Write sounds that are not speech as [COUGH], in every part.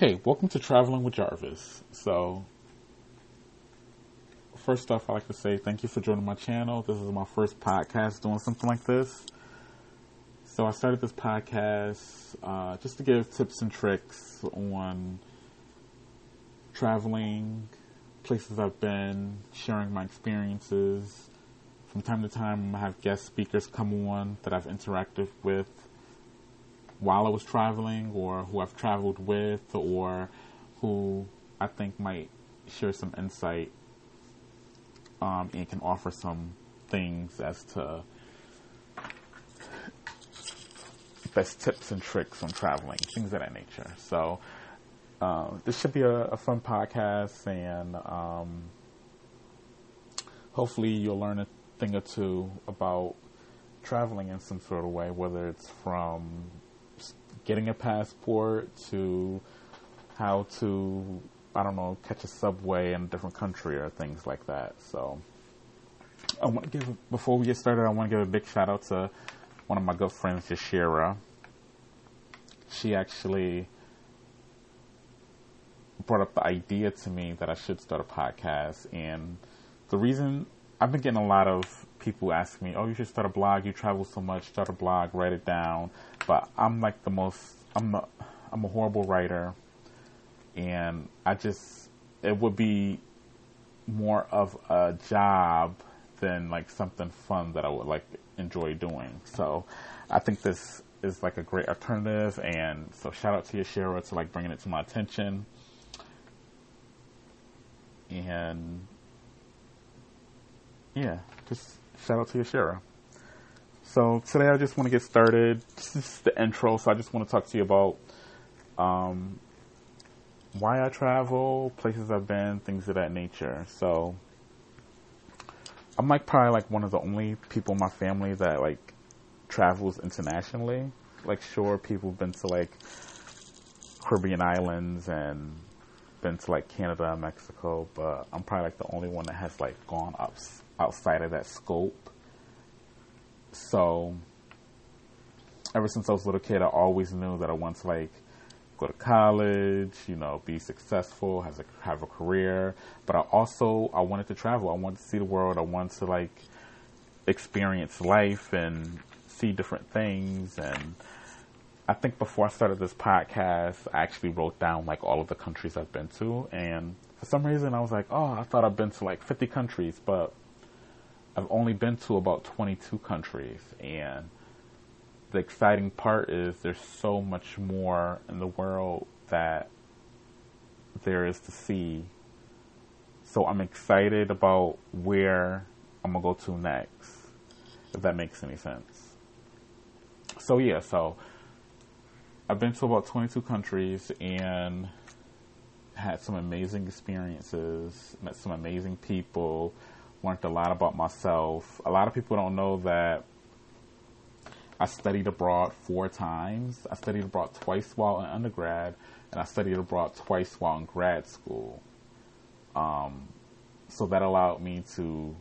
Hey, welcome to Traveling with Jarvis. So, first off, I'd like to say thank you for joining my channel. This is my first podcast doing something like this. So, I started this podcast uh, just to give tips and tricks on traveling, places I've been, sharing my experiences. From time to time, I have guest speakers come on that I've interacted with while I was traveling or who I've traveled with or who I think might share some insight um, and can offer some things as to best tips and tricks on traveling, things of that nature. So uh, this should be a, a fun podcast, and um, hopefully you'll learn a thing or two about traveling in some sort of way, whether it's from getting a passport to how to I don't know catch a subway in a different country or things like that. So I want to give before we get started, I want to give a big shout out to one of my good friends, Yashira. She actually brought up the idea to me that I should start a podcast, and the reason I've been getting a lot of people ask me, "Oh, you should start a blog. You travel so much. Start a blog. Write it down." But I'm like the most. I'm a, I'm a horrible writer, and I just it would be more of a job than like something fun that I would like enjoy doing. So I think this is like a great alternative, and so shout out to Yashira to like bringing it to my attention. And yeah, just shout out to Yashira. So today I just want to get started. This is the intro, so I just want to talk to you about um, why I travel, places I've been, things of that nature. So I'm like probably like one of the only people in my family that like travels internationally. Like sure, people have been to like Caribbean islands and been to like Canada Mexico, but I'm probably like the only one that has like gone up outside of that scope. So ever since I was a little kid, I always knew that I wanted to like go to college, you know, be successful, have a have a career. But I also I wanted to travel. I wanted to see the world. I wanted to like experience life and see different things. And I think before I started this podcast, I actually wrote down like all of the countries I've been to. And for some reason, I was like, oh, I thought I've been to like 50 countries, but I've only been to about 22 countries, and the exciting part is there's so much more in the world that there is to see. So I'm excited about where I'm gonna go to next, if that makes any sense. So yeah, so I've been to about 22 countries and had some amazing experiences, met some amazing people learned a lot about myself. A lot of people don't know that I studied abroad four times. I studied abroad twice while in undergrad, and I studied abroad twice while in grad school. Um, so that allowed me to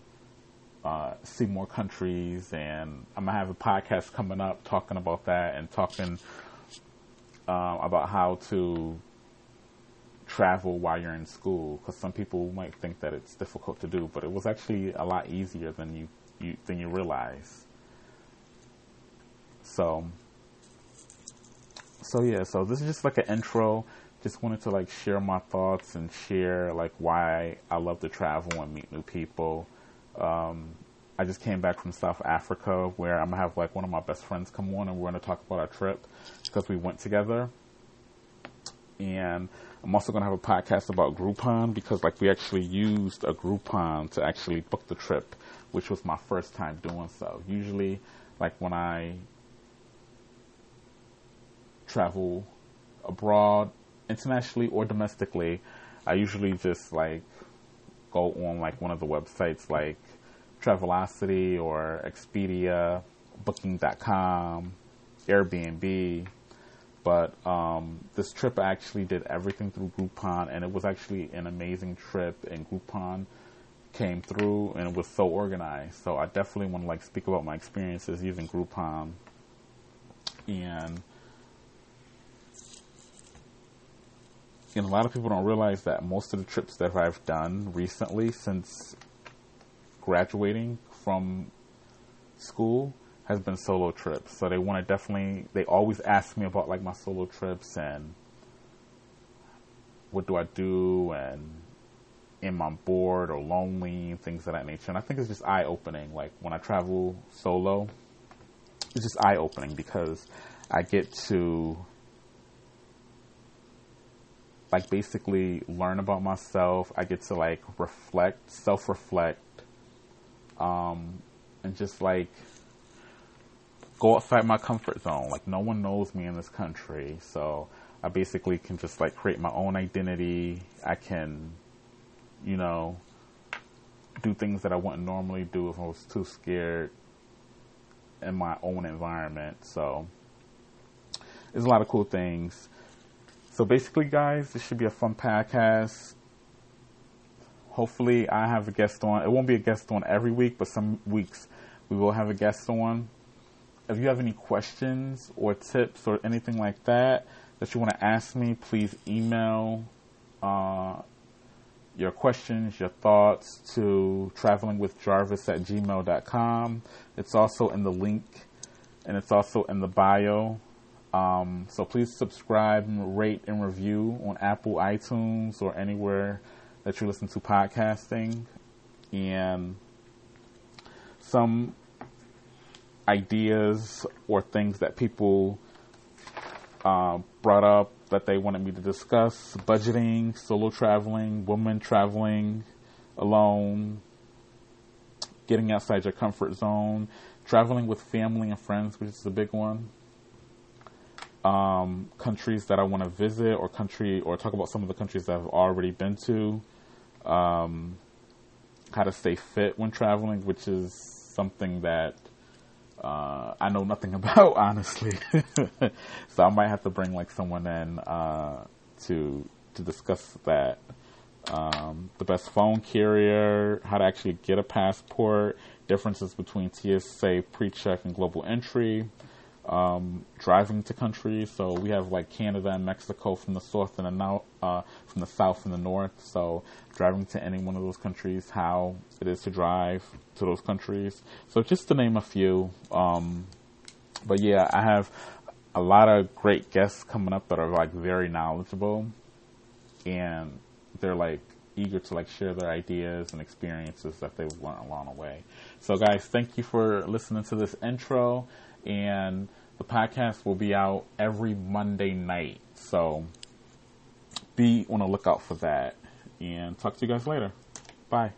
uh, see more countries, and I'm gonna have a podcast coming up talking about that and talking uh, about how to travel while you're in school because some people might think that it's difficult to do, but it was actually a lot easier than you, you than you realize. So, so yeah, so this is just like an intro. Just wanted to like share my thoughts and share like why I love to travel and meet new people. Um, I just came back from South Africa where I'm gonna have like one of my best friends come on and we're gonna talk about our trip because we went together. And I'm also to have a podcast about Groupon because like we actually used a Groupon to actually book the trip, which was my first time doing so. Usually, like when I travel abroad, internationally or domestically, I usually just like go on like one of the websites like Travelocity or Expedia, Booking.com, Airbnb, but um, this trip actually did everything through Groupon, and it was actually an amazing trip. And Groupon came through, and it was so organized. So I definitely want to like speak about my experiences using Groupon, and And a lot of people don't realize that most of the trips that I've done recently since graduating from school has been solo trips. So they want to definitely, they always ask me about like my solo trips and what do I do and am I bored or lonely things of that nature. And I think it's just eye opening. Like when I travel solo, it's just eye opening because I get to like basically learn about myself. I get to like reflect, self reflect, um, and just like go outside my comfort zone. Like no one knows me in this country, so I basically can just like create my own identity. I can, you know, do things that I wouldn't normally do if I was too scared in my own environment. So there's a lot of cool things. So basically, guys, this should be a fun podcast. Hopefully, I have a guest on. It won't be a guest on every week, but some weeks we will have a guest on. If you have any questions or tips or anything like that that you want to ask me, please email uh, your questions, your thoughts to travelingwithjarvis at gmail.com. It's also in the link and it's also in the bio. Um, so please subscribe and rate and review on Apple iTunes or anywhere that you listen to podcasting. And some ideas or things that people uh, brought up that they wanted me to discuss budgeting, solo traveling, women traveling alone, getting outside your comfort zone, traveling with family and friends, which is a big one. Um, countries that I want to visit, or country, or talk about some of the countries that I've already been to. Um, how to stay fit when traveling, which is something that uh, I know nothing [LAUGHS] about, honestly. [LAUGHS] so I might have to bring like someone in uh, to to discuss that. Um, the best phone carrier, how to actually get a passport, differences between TSA pre-check and global entry, um, driving to countries. So we have like Canada and Mexico from the south and the now uh, from the south and the north. So driving to any one of those countries, how it is to drive to those countries. So just to name a few. Um, but yeah, I have a lot of great guests coming up that are like very knowledgeable, and they're like eager to like share their ideas and experiences that they've learned along the way. So guys, thank you for listening to this intro and the podcast will be out every Monday night. So be on the lookout for that. And talk to you guys later. Bye.